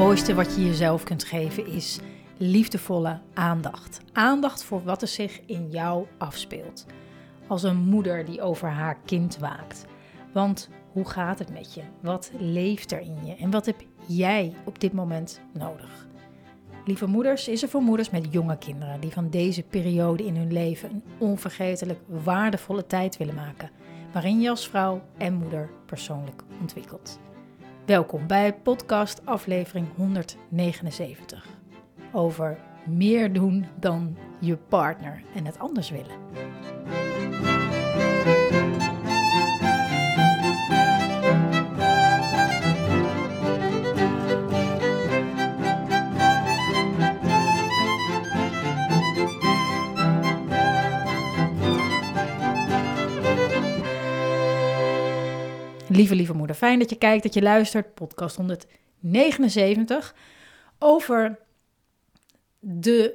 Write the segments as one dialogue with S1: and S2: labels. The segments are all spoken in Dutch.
S1: allermooiste wat je jezelf kunt geven is liefdevolle aandacht. Aandacht voor wat er zich in jou afspeelt. Als een moeder die over haar kind waakt. Want hoe gaat het met je? Wat leeft er in je? En wat heb jij op dit moment nodig? Lieve Moeders is er voor moeders met jonge kinderen die van deze periode in hun leven een onvergetelijk waardevolle tijd willen maken, waarin je als vrouw en moeder persoonlijk ontwikkelt. Welkom bij podcast aflevering 179 over meer doen dan je partner en het anders willen. Lieve, lieve moeder, fijn dat je kijkt, dat je luistert. Podcast 179 over de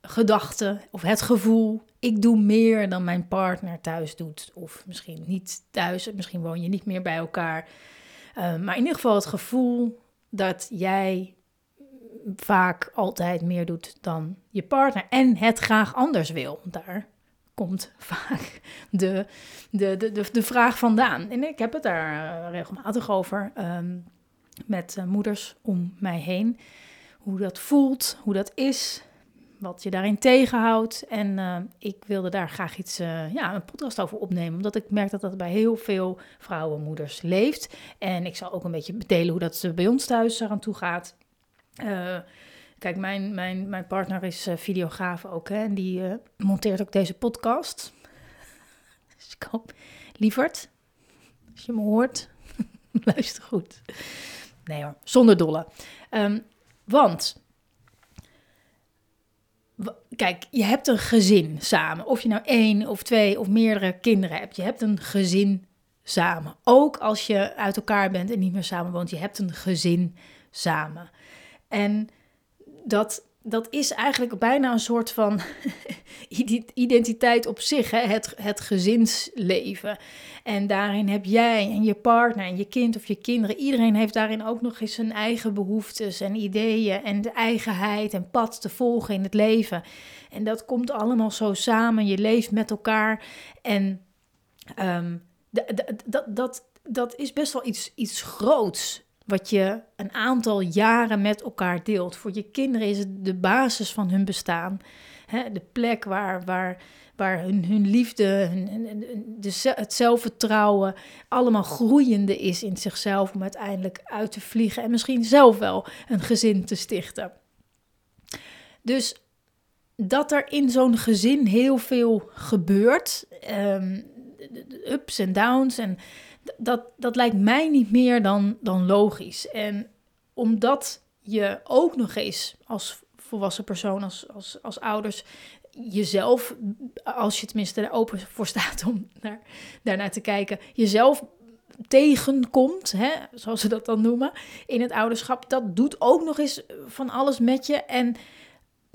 S1: gedachte of het gevoel: ik doe meer dan mijn partner thuis doet. Of misschien niet thuis, misschien woon je niet meer bij elkaar. Uh, maar in ieder geval het gevoel dat jij vaak altijd meer doet dan je partner en het graag anders wil. Daar komt vaak de, de, de, de, de vraag vandaan. En ik heb het daar uh, regelmatig over um, met uh, moeders om mij heen. Hoe dat voelt, hoe dat is, wat je daarin tegenhoudt. En uh, ik wilde daar graag iets, ja, een podcast over opnemen. Omdat ik merk dat dat bij heel veel vrouwen moeders leeft. En ik zal ook een beetje delen hoe dat bij ons thuis eraan toe gaat. Kijk, mijn, mijn, mijn partner is uh, videograaf ook hè, en die uh, monteert ook deze podcast. Dus ik hoop, lieverd, als je me hoort, luister goed. Nee hoor, zonder dolle. Um, want, kijk, je hebt een gezin samen. Of je nou één of twee of meerdere kinderen hebt. Je hebt een gezin samen. Ook als je uit elkaar bent en niet meer samen woont. Je hebt een gezin samen. En dat, dat is eigenlijk bijna een soort van identiteit op zich, hè? Het, het gezinsleven. En daarin heb jij en je partner en je kind of je kinderen, iedereen heeft daarin ook nog eens zijn eigen behoeftes en ideeën en de eigenheid en pad te volgen in het leven. En dat komt allemaal zo samen, je leeft met elkaar en um, dat, dat, dat is best wel iets, iets groots wat je een aantal jaren met elkaar deelt. Voor je kinderen is het de basis van hun bestaan. Hè? De plek waar, waar, waar hun, hun liefde, het zelfvertrouwen allemaal groeiende is in zichzelf om uiteindelijk uit te vliegen en misschien zelf wel een gezin te stichten. Dus dat er in zo'n gezin heel veel gebeurt, um, ups en downs en dat, dat lijkt mij niet meer dan, dan logisch. En omdat je ook nog eens als volwassen persoon, als, als, als ouders, jezelf, als je tenminste er open voor staat om naar, daarnaar te kijken, jezelf tegenkomt, hè, zoals ze dat dan noemen, in het ouderschap, dat doet ook nog eens van alles met je. En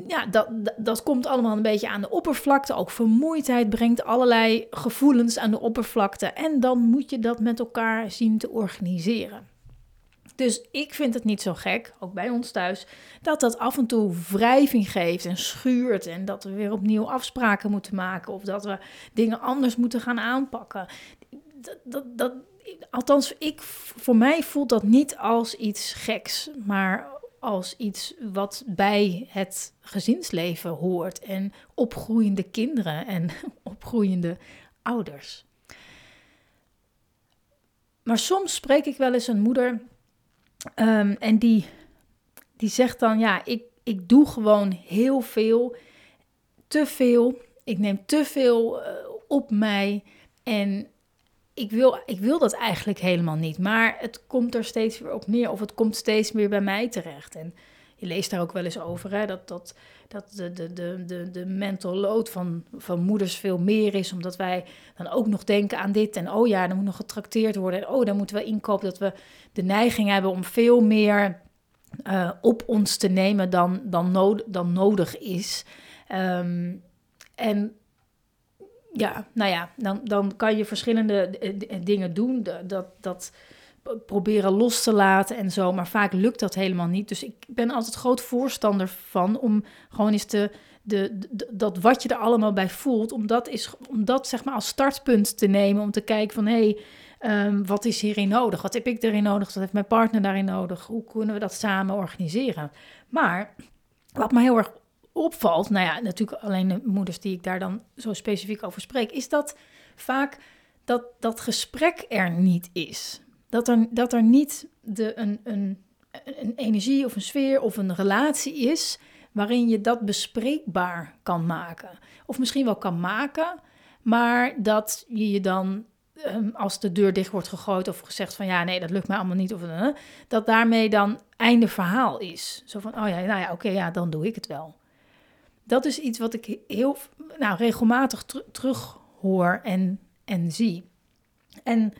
S1: ja, dat, dat, komt allemaal een beetje aan de oppervlakte. Ook vermoeidheid brengt allerlei gevoelens aan de oppervlakte. En dan moet je dat met elkaar zien te organiseren. Dus ik vind het niet zo gek, ook bij ons thuis, dat dat af en toe wrijving geeft en schuurt. En dat we weer opnieuw afspraken moeten maken. Of dat we dingen anders moeten gaan aanpakken. Dat, dat, dat, althans, ik, voor mij voelt dat niet als iets geks. Maar als iets wat bij het gezinsleven hoort en opgroeiende kinderen en opgroeiende ouders. Maar soms spreek ik wel eens een moeder um, en die, die zegt dan, ja, ik, ik doe gewoon heel veel, te veel, ik neem te veel uh, op mij en ik wil, ik wil dat eigenlijk helemaal niet. Maar het komt er steeds weer op neer. Of het komt steeds meer bij mij terecht. En je leest daar ook wel eens over. Hè, dat, dat, dat de, de, de, de, de mental load van, van moeders veel meer is. Omdat wij dan ook nog denken aan dit. En oh ja, dan moet nog getrakteerd worden. En oh, dan moeten we inkopen. Dat we de neiging hebben om veel meer uh, op ons te nemen dan, dan, nood, dan nodig is. Um, en ja, nou ja, dan, dan kan je verschillende dingen doen. Dat, dat proberen los te laten en zo. Maar vaak lukt dat helemaal niet. Dus ik ben altijd groot voorstander van om gewoon eens te, de, dat wat je er allemaal bij voelt, om dat, is, om dat zeg maar als startpunt te nemen. Om te kijken van hé, hey, ehm, wat is hierin nodig? Wat heb ik erin nodig? Wat heeft mijn partner daarin nodig? Hoe kunnen we dat samen organiseren? Maar wat me heel erg opvalt, nou ja, natuurlijk alleen de moeders die ik daar dan zo specifiek over spreek, is dat vaak dat dat gesprek er niet is. Dat er, dat er niet de, een, een, een energie of een sfeer of een relatie is waarin je dat bespreekbaar kan maken. Of misschien wel kan maken, maar dat je je dan ehm, als de deur dicht wordt gegooid of gezegd van ja, nee, dat lukt mij allemaal niet. Of, uh, dat daarmee dan einde verhaal is. Zo van, oh ja, nou ja, oké, ja, dan doe ik het wel. Dat is iets wat ik heel nou, regelmatig terug hoor en, en zie. En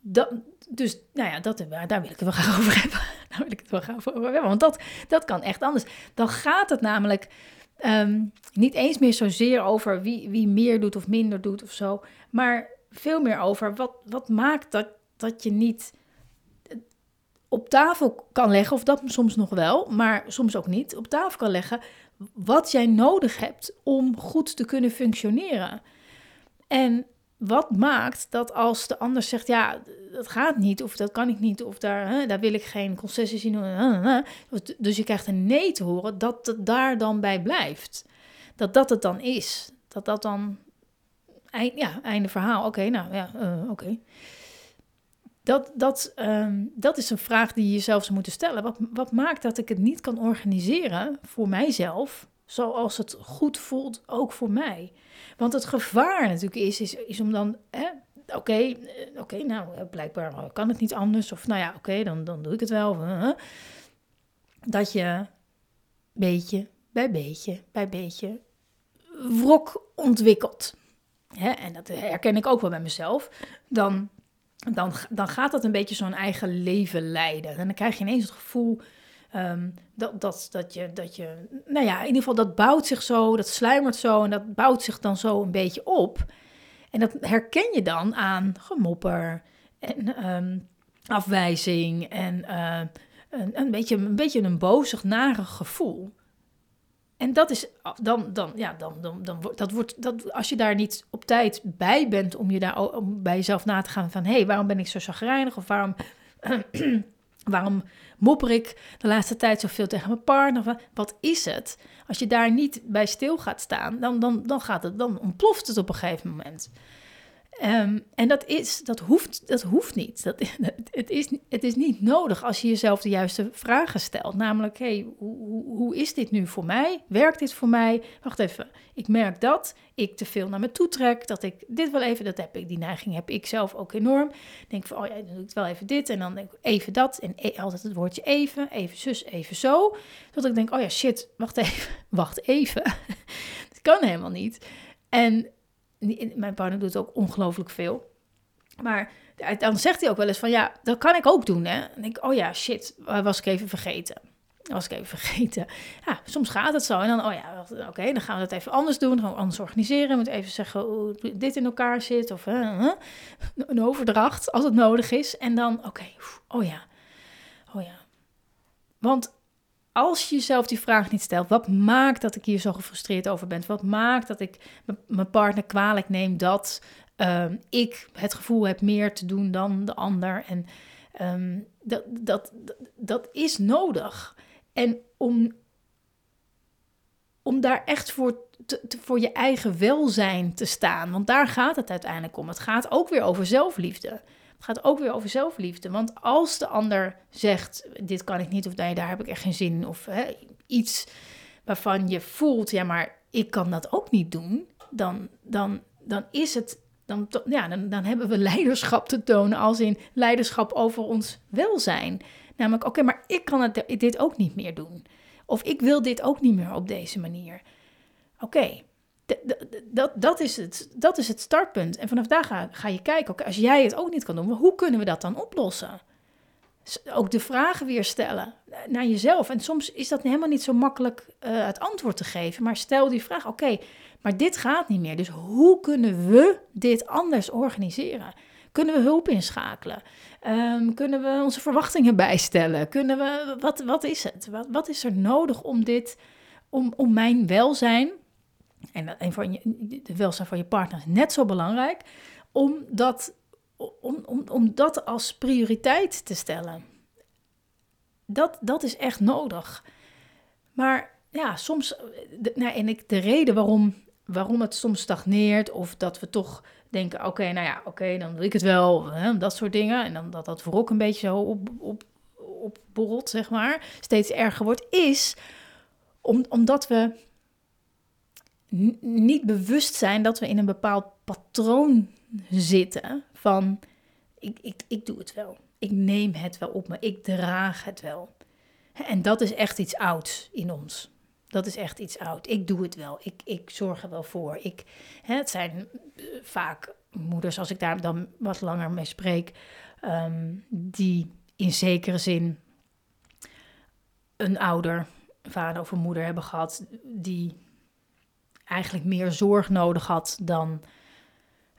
S1: dat, dus nou ja, dat, daar wil ik het wel graag over hebben. Daar wil ik het wel graag over hebben. Want dat, dat kan echt anders. Dan gaat het namelijk ehm, niet eens meer zozeer over wie, wie meer doet of minder doet of zo. Maar veel meer over wat, wat maakt dat, dat je niet op tafel kan leggen, of dat soms nog wel, maar soms ook niet, op tafel kan leggen wat jij nodig hebt om goed te kunnen functioneren. En wat maakt dat als de ander zegt, ja, dat gaat niet, of dat kan ik niet, of daar, hè, daar wil ik geen concessies in doen, dus je krijgt een nee te horen, dat het daar dan bij blijft. Dat dat het dan is. Dat dat dan, eind, ja, einde verhaal. Oké, nou ja, uh, oké. Dat, dat, um, dat is een vraag die je jezelf zou moeten stellen. Wat, wat maakt dat ik het niet kan organiseren voor mijzelf, zoals het goed voelt, ook voor mij? Want het gevaar natuurlijk is, is, is om dan, oké, eh, oké, nou, blijkbaar kan het niet anders. Of nou ja, oké, dan, dan doe ik het wel. Dat je beetje bij beetje bij beetje wrok ontwikkelt. Hè? En dat herken ik ook wel bij mezelf. Dan, dan, dan gaat dat een beetje zo'n eigen leven leiden. En dan krijg je ineens het gevoel Ehm, dat, dat, dat, je, dat je, nou ja, in ieder geval dat bouwt zich zo, dat sluimert zo en dat bouwt zich dan zo een beetje op. En dat herken je dan aan gemopper en ehm, afwijzing en uh, een, een, beetje, een beetje een bozig, narig gevoel. En dat is dan, dan, ja, dan, dan, dan dat wordt, dat, als je daar niet op tijd bij bent om je daar om bij jezelf na te gaan van hé, hey, waarom ben ik zo chagrijnig of waarom Waarom mopper ik de laatste tijd zoveel tegen mijn partner? Wat is het? Als je daar niet bij stil gaat staan, dan, dan, dan, gaat het, dan ontploft het op een gegeven moment. Um, en dat, is, dat, hoeft, dat hoeft niet. Dat, het, is, het is niet nodig als je jezelf de juiste vragen stelt. Namelijk, hey, hoe, hoe is dit nu voor mij? Werkt dit voor mij? Wacht even, ik merk dat ik te veel naar me toe trek. Dat ik dit wel even, dat heb ik, die neiging heb ik zelf ook enorm. Denk van, oh ja, dan doe ik wel even dit en dan denk ik even dat. En e, altijd het woordje even, even zus, even zo. Dat ik denk, oh ja, shit, wacht even, wacht even. dat kan helemaal niet. En mijn partner doet ook ongelooflijk veel. Maar dan zegt hij ook wel eens van, ja, dat kan ik ook doen, hè. En ik, oh ja, shit, was ik even vergeten. was ik even vergeten. Ja, soms gaat het zo. En dan, oh ja, oké, dan gaan we het even anders doen. Gaan we anders organiseren. We moeten even zeggen hoe dit in elkaar zit. Of een overdracht, als het nodig is. En dan, oké, oh ja, oh ja. Want als je jezelf die vraag niet stelt, wat maakt dat ik hier zo gefrustreerd over ben? Wat maakt dat ik mijn partner kwalijk neem dat ehm, ik het gevoel heb meer te doen dan de ander? En ehm, dat, dat, dat is nodig. En om, om daar echt voor, te, voor je eigen welzijn te staan, want daar gaat het uiteindelijk om. Het gaat ook weer over zelfliefde. Het gaat ook weer over zelfliefde. Want als de ander zegt: Dit kan ik niet, of daar heb ik echt geen zin in, of hè, iets waarvan je voelt: Ja, maar ik kan dat ook niet doen, dan, dan, dan is het. Dan, ja, dan, dan hebben we leiderschap te tonen, als in leiderschap over ons welzijn. Namelijk, oké, maar ik kan het, dit ook niet meer doen. Of ik wil dit ook niet meer op deze manier. Oké, dat, dat, is het, dat is het startpunt. En vanaf daar ga, ga je kijken, als jij het ook niet kan doen, hoe kunnen we dat dan oplossen? Ook de vragen weer stellen naar jezelf. En soms is dat helemaal niet zo makkelijk uh, het antwoord te geven. Maar stel die vraag, oké, maar dit gaat niet meer. Dus hoe kunnen we dit anders organiseren? Kunnen we hulp inschakelen? Ehm, kunnen we onze verwachtingen bijstellen? Kunnen we, wat, wat is het? Wat, wat is er nodig om dit, om, om mijn welzijn, en, en van je, de welzijn van je partner is net zo belangrijk, om dat, om, om, om dat als prioriteit te stellen. Dat, dat is echt nodig. Maar ja, soms, de, nou, en ik, de reden waarom, waarom het soms stagneert, of dat we toch denken: oké, nou ja, oké, dan wil ik het wel, hè, dat soort dingen. En dan dat dat ook een beetje zo op, op, op borrelt, zeg maar, steeds erger wordt, is om, omdat we niet bewust zijn dat we in een bepaald patroon zitten van ik, ik, ik doe het wel. Ik neem het wel op me. Ik draag het wel. En dat is echt iets ouds in ons. Dat is echt iets oud. Ik doe het wel. Ik, ik zorg er wel voor. Ik, hè, het zijn eh, vaak moeders, als ik daar dan wat langer mee spreek, ehm, die in zekere zin een ouder, vader of een moeder hebben gehad, die eigenlijk meer zorg nodig had dan,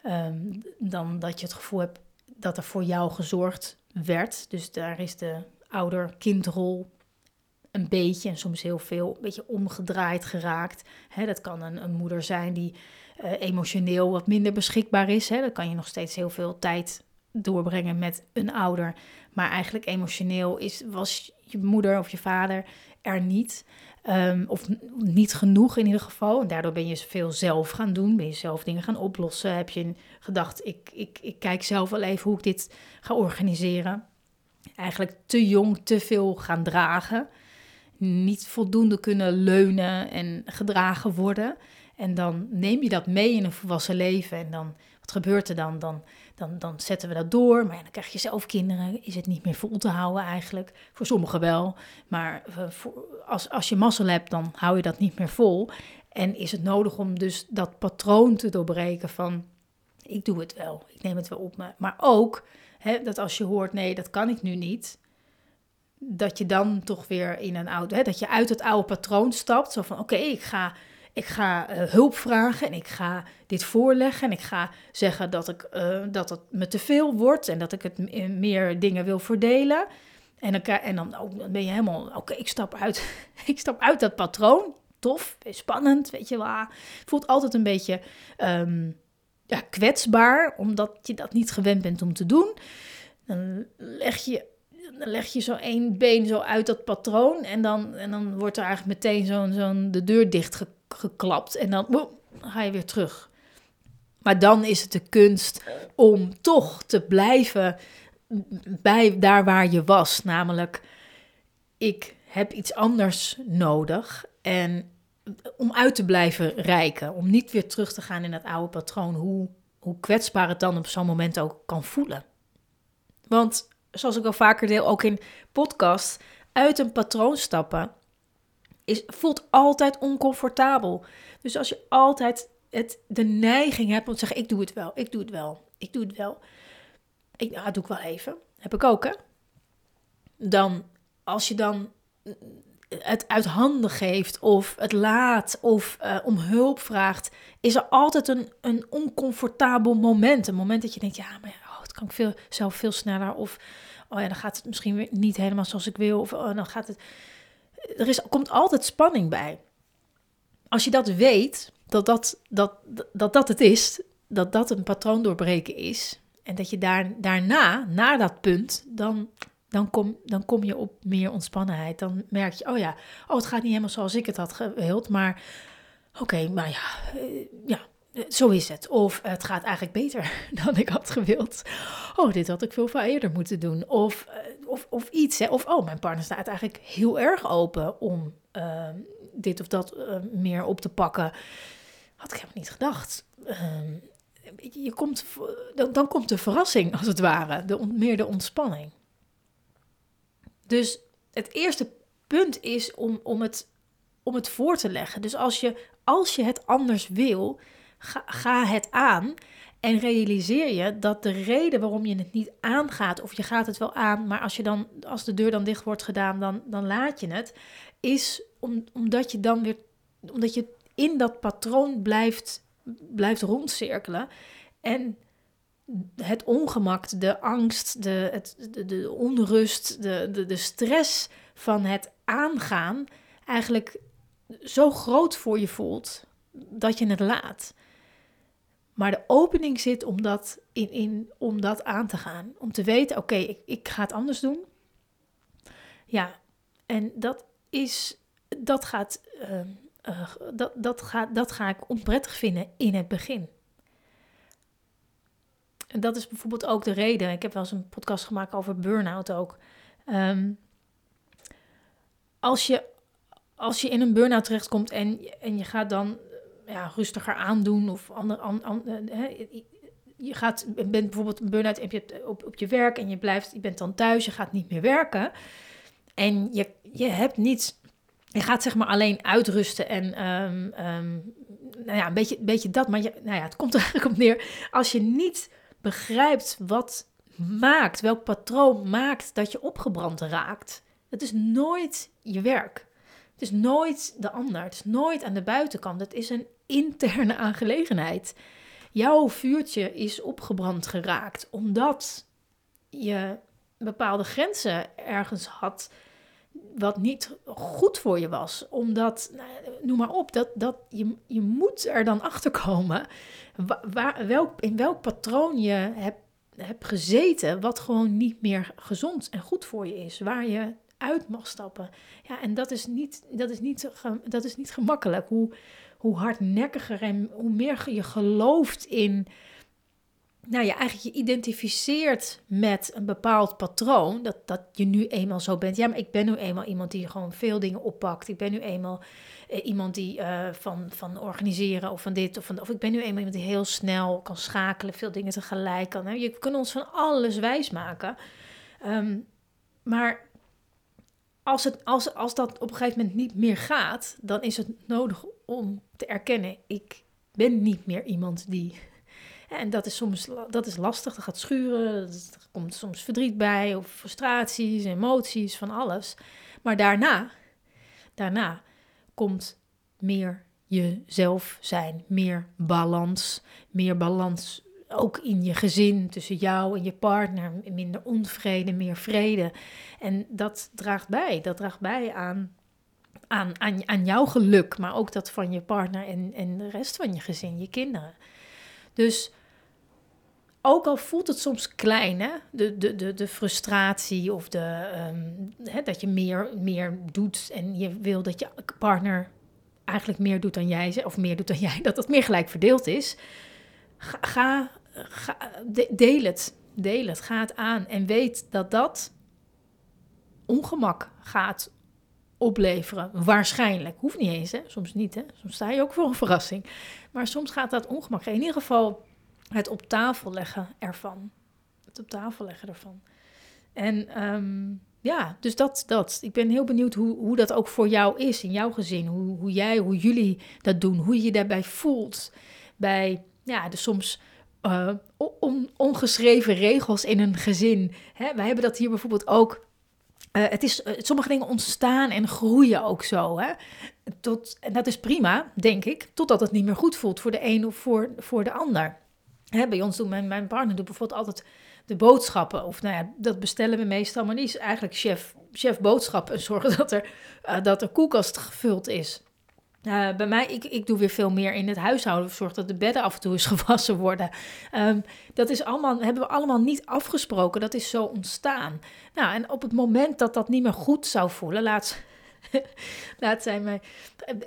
S1: ehm, dan dat je het gevoel hebt dat er voor jou gezorgd werd. Dus daar is de ouder-kindrol een beetje en soms heel veel een beetje omgedraaid geraakt. Dat kan een, een moeder zijn die uh, emotioneel wat minder beschikbaar is. Dan kan je nog steeds heel veel tijd doorbrengen met een ouder. Maar eigenlijk emotioneel is, was je moeder of je vader er niet. Um, of niet genoeg in ieder geval. En daardoor ben je veel zelf gaan doen. Ben je zelf dingen gaan oplossen. Heb je gedacht, ik, ik, ik kijk zelf wel even hoe ik dit ga organiseren. Eigenlijk te jong, te veel gaan dragen. Niet voldoende kunnen leunen en gedragen worden. En dan neem je dat mee in een volwassen leven. En dan, gebeurt er dan? Dan, dan, dan zetten we dat door. Maar dan krijg je zelf kinderen. Is het niet meer vol te houden eigenlijk? Voor sommigen wel. Maar eh, voor, als, als je mazzel hebt, dan hou je dat niet meer vol. En is het nodig om dus dat patroon te doorbreken van... ik doe het wel, ik neem het wel op me. Maar ook hè, dat als je hoort, nee, dat kan ik nu niet dat je dan toch weer in een oude, hè, dat je uit het oude patroon stapt. Zo van: oké, ik ga ik ga uh, hulp vragen en ik ga dit voorleggen en ik ga zeggen dat, ik, uh, dat het me te veel wordt en dat ik het meer dingen wil verdelen. En dan, en dan, oh, dan ben je helemaal, oké, ik stap uit, ik stap uit dat patroon. Tof, spannend, weet je wel. Voelt altijd een beetje um, ja, kwetsbaar, omdat je dat niet gewend bent om te doen. Dan leg je dan leg je zo één been zo uit dat patroon. En dan, en dan wordt er eigenlijk meteen zo'n zo'n de deur dicht geklapt. En dan ga je weer terug. Maar dan is het de kunst om toch te blijven bij daar waar je was. Namelijk, ik heb iets anders nodig. En om uit te blijven rijken. Om niet weer terug te gaan in het oude patroon. Hoe, hoe kwetsbaar het dan op zo'n moment ook kan voelen. Want zoals ik al vaker deel, ook in podcast, uit een patroon stappen, is, voelt altijd oncomfortabel. Dus als je altijd het, de neiging hebt om te zeggen, ik doe het wel, ik doe het wel, ik doe het wel. Ik, nou, doe ik wel even. Heb ik ook, hè? Dan, als je dan het uit handen geeft of het laat of uh, om hulp vraagt, is er altijd een, een oncomfortabel moment. Een moment dat je denkt, ja, maar oh, het kan ik veel, zelf veel sneller. Of oh ja, dan gaat het misschien weer niet helemaal zoals ik wil. Of oh, dan gaat het. Er is, komt altijd spanning bij. Als je dat weet, dat dat, dat, dat, dat het is, dat dat een patroon doorbreken is. En dat je daar, daarna, na dat punt, dan, dan, kom, dan kom je op meer ontspannenheid. Dan merk je, oh ja, oh, het gaat niet helemaal zoals ik het had gewild. Maar oké, maar ja, eh, ja, zo is het. Of het gaat eigenlijk beter dan ik had gewild. Oh, dit had ik veel eerder moeten doen. Of, eh, of, of iets. Hè. Of, oh, mijn partner staat eigenlijk heel erg open om uh, dit of dat uh, meer op te pakken. Had ik helemaal niet gedacht. Uh, je komt, dan, dan komt de verrassing, als het ware. De, meer de ontspanning. Dus het eerste punt is om, om, het, om het voor te leggen. Dus als je, als je het anders wil Ga, het aan. En realiseer je dat de reden waarom je het niet aangaat, of je gaat het wel aan, maar als, je dan, als de deur dan dicht wordt gedaan, dan, dan laat je het, is om, omdat je dan weer, omdat je in dat patroon blijft, blijft rondcirkelen. En het ongemak, de angst, de, het, de, de onrust, de, de, de stress van het aangaan eigenlijk zo groot voor je voelt dat je het laat. Maar de opening zit om dat, in, in, om dat aan te gaan. Om te weten, oké, ik, ik ga het anders doen. Ja, en dat is, dat gaat, uh, uh, dat, dat, gaat, dat ga ik onprettig vinden in het begin. En dat is bijvoorbeeld ook de reden. Ik heb wel eens een podcast gemaakt over burn-out ook. Um, als, je, als je in een burn-out terechtkomt en, en je gaat dan ja, rustiger aandoen of ander, an, an, hè, je gaat, bent bijvoorbeeld een burn-out op, op je werk en je blijft, je bent dan thuis, je gaat niet meer werken. En je, je hebt niets, je gaat zeg maar alleen uitrusten en um, um, nou ja, een beetje, een beetje dat. Maar je, nou ja, het komt er eigenlijk op neer. Als je niet begrijpt wat maakt, welk patroon maakt dat je opgebrand raakt. Het is nooit je werk. Het is nooit de ander. Het is nooit aan de buitenkant. Het is een interne aangelegenheid. Jouw vuurtje is opgebrand geraakt omdat je bepaalde grenzen ergens had wat niet goed voor je was. Omdat, nou, noem maar op, dat, dat je, je moet er dan achter komen welk, in welk patroon je hebt, hebt gezeten wat gewoon niet meer gezond en goed voor je is. Waar je uit mag stappen. Ja, en dat is niet, dat is niet, dat is niet gemakkelijk. Hoe, hoe hardnekkiger en hoe meer je gelooft in nou je eigenlijk je identificeert met een bepaald patroon, dat, dat je nu eenmaal zo bent. Ja, maar ik ben nu eenmaal iemand die gewoon veel dingen oppakt. Ik ben nu eenmaal eh, iemand die uh, van, van organiseren of van dit of van of ik ben nu eenmaal iemand die heel snel kan schakelen, veel dingen tegelijk kan. Hè? Je kunt ons van alles wijsmaken. Um, maar als, het, als, als dat op een gegeven moment niet meer gaat, dan is het nodig om te erkennen: ik ben niet meer iemand die en dat is soms dat is lastig, dat gaat schuren, er komt soms verdriet bij, of frustraties, emoties, van alles. Maar daarna, daarna komt meer jezelf zijn, meer balans, meer balans ook in je gezin, tussen jou en je partner, minder onvrede, meer vrede. En dat draagt bij, dat draagt bij aan, aan, aan, aan jouw geluk, maar ook dat van je partner en, en de rest van je gezin, je kinderen. Dus ook al voelt het soms klein, hè? De, de, de, de frustratie of de, um, hè, dat je meer, meer doet en je wil dat je partner eigenlijk meer doet dan jij, of meer doet dan jij, dat het meer gelijk verdeeld is. Ga, ga, ga deel het, deel het, ga het aan en weet dat dat ongemak gaat opleveren. Waarschijnlijk. Hoeft niet eens, hè? Soms niet, hè? Soms sta je ook voor een verrassing. Maar soms gaat dat ongemak. In ieder geval het op tafel leggen ervan. Het op tafel leggen ervan. En um, ja, dus dat, dat. Ik ben heel benieuwd hoe, hoe dat ook voor jou is in jouw gezin. Hoe, hoe jij, hoe jullie dat doen. Hoe je je daarbij voelt. Bij, ja, de soms on, ongeschreven regels in een gezin. Hè, wij hebben dat hier bijvoorbeeld ook. Uh, het is, uh, sommige dingen ontstaan en groeien ook zo. Hè? Tot, en dat is prima, denk ik, totdat het niet meer goed voelt voor de een of voor, voor de ander. Hè, bij ons doen mijn, mijn partner doet bijvoorbeeld altijd de boodschappen. Of nou ja, dat bestellen we meestal. Maar die is eigenlijk chef, chef. En zorgen dat er, uh, dat de koelkast gevuld is. Uh, bij mij, ik, ik doe weer veel meer in het huishouden. Zorg dat de bedden af en toe eens gewassen worden. Um, dat is allemaal, hebben we allemaal niet afgesproken. Dat is zo ontstaan. Nou, en op het moment dat dat niet meer goed zou voelen, laat Laat zij mij,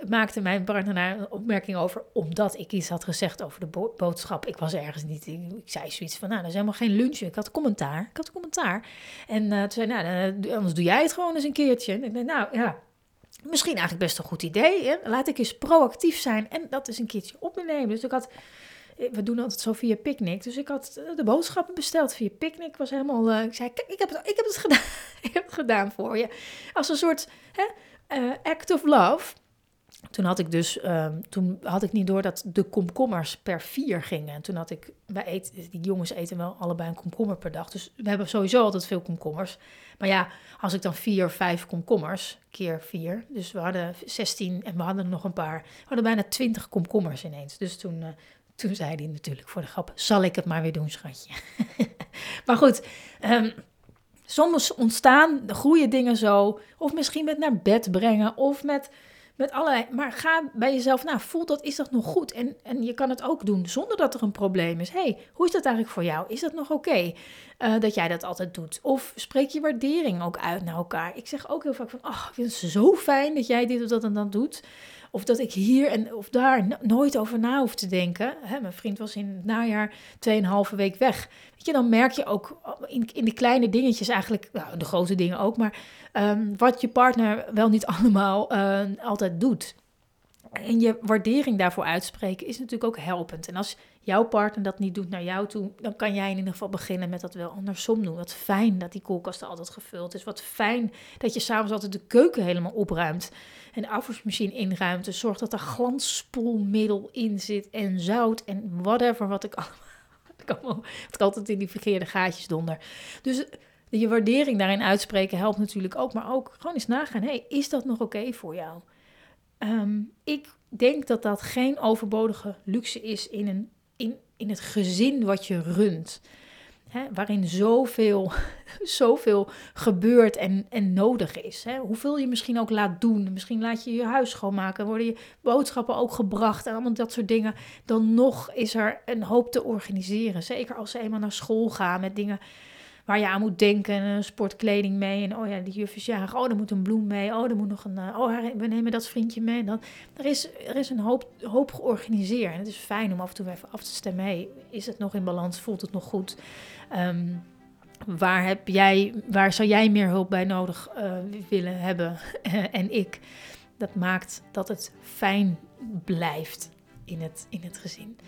S1: maakte mijn partner een opmerking over, omdat ik iets had gezegd over de boodschap. Ik was ergens niet, ik, zei zoiets van, nou, dat is helemaal geen lunch. Ik had commentaar, ik had commentaar. En uh, toen zei nou, uh, anders doe jij het gewoon eens een keertje. En ik dacht, nou, ja, misschien eigenlijk best een goed idee. Hè? Laat ik eens proactief zijn en dat is een keertje opnemen. Dus ik had we doen altijd zo via Picnic. Dus ik had de boodschappen besteld via Picnic. Was helemaal. Uh, ik zei: Kijk, ik heb het, ik heb het gedaan. ik heb het gedaan voor je. Als een soort hè, act of love. Toen had ik dus, um, toen had ik niet door dat de komkommers per vier gingen. En toen had ik, wij eten, die jongens eten wel allebei een komkommer per dag. Dus we hebben sowieso altijd veel komkommers. Maar ja, als ik dan vier of vijf komkommers, keer vier. Dus we hadden 16 en we hadden nog een paar. We hadden bijna 20 komkommers ineens. Dus toen, uh, Toen zei hij natuurlijk voor de grap, zal ik het maar weer doen, schatje. maar goed, um, soms ontstaan de goede dingen zo. Of misschien met naar bed brengen, of met met allerlei. Maar ga bij jezelf na. Voel dat, is dat nog goed? En, en je kan het ook doen zonder dat er een probleem is. hey, hoe is dat eigenlijk voor jou? Is dat nog oké eh, dat jij dat altijd doet? Of spreek je waardering ook uit naar elkaar? Ik zeg ook heel vaak van, oh, ik vind het zo fijn dat jij dit of dat en dat doet. Of dat ik hier en of daar nooit over na hoef te denken. Hè, mijn vriend was in het najaar 2,5 week weg. Weet je, dan merk je ook in, in de kleine dingetjes eigenlijk, nou, de grote dingen ook, maar um, wat je partner wel niet allemaal uh, altijd doet. En je waardering daarvoor uitspreken is natuurlijk ook helpend. En als jouw partner dat niet doet naar jou toe, dan kan jij in ieder geval beginnen met dat wel andersom doen. Wat fijn dat die koelkast altijd gevuld is. Wat fijn dat je s'avonds altijd de keuken helemaal opruimt. En de afwasmachine inruimt. En zorgt dat er glansspoelmiddel in zit. En zout en whatever wat ik allemaal... Wat ik altijd in die verkeerde gaatjes donder. Dus je waardering daarin uitspreken helpt natuurlijk ook. Maar ook gewoon eens nagaan. hey, is dat nog oké voor jou? Ehm, ik denk dat dat geen overbodige luxe is in, een, in, in het gezin wat je runt. Waarin zoveel, zoveel gebeurt en, en nodig is. Hè. Hoeveel je misschien ook laat doen. Misschien laat je je huis schoonmaken. Worden je boodschappen ook gebracht. En allemaal dat soort dingen. Dan nog is er een hoop te organiseren. Zeker als ze eenmaal naar school gaan met dingen waar je aan moet denken. En sportkleding mee. En oh ja, die juf is jarig. Oh, er moet een bloem mee. Oh, er moet nog een. Uh, oh, we nemen dat vriendje mee. Dan, er, is, er is een hoop, hoop georganiseerd. En het is fijn om af en toe even af te stemmen. Hey, is het nog in balans? Voelt het nog goed? Ehm, waar, heb jij, waar zou jij meer hulp bij nodig uh, willen hebben? en ik. Dat maakt dat het fijn blijft in het, in het gezin.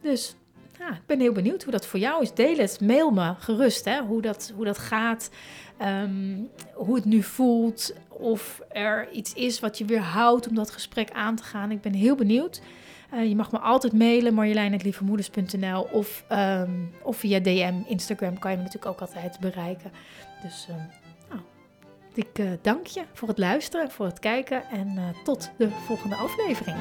S1: Dus ja, ik ben heel benieuwd hoe dat voor jou is. Deel het, mail me gerust hè, hoe, dat, hoe dat gaat, ehm, hoe het nu voelt, of er iets is wat je weer houdt om dat gesprek aan te gaan. Ik ben heel benieuwd. Uh, je mag me altijd mailen, marjolein.lievemoeders.nl of, um, of via DM, Instagram kan je me natuurlijk ook altijd bereiken. Dus uh, nou, ik uh, dank je voor het luisteren, voor het kijken en tot de volgende aflevering.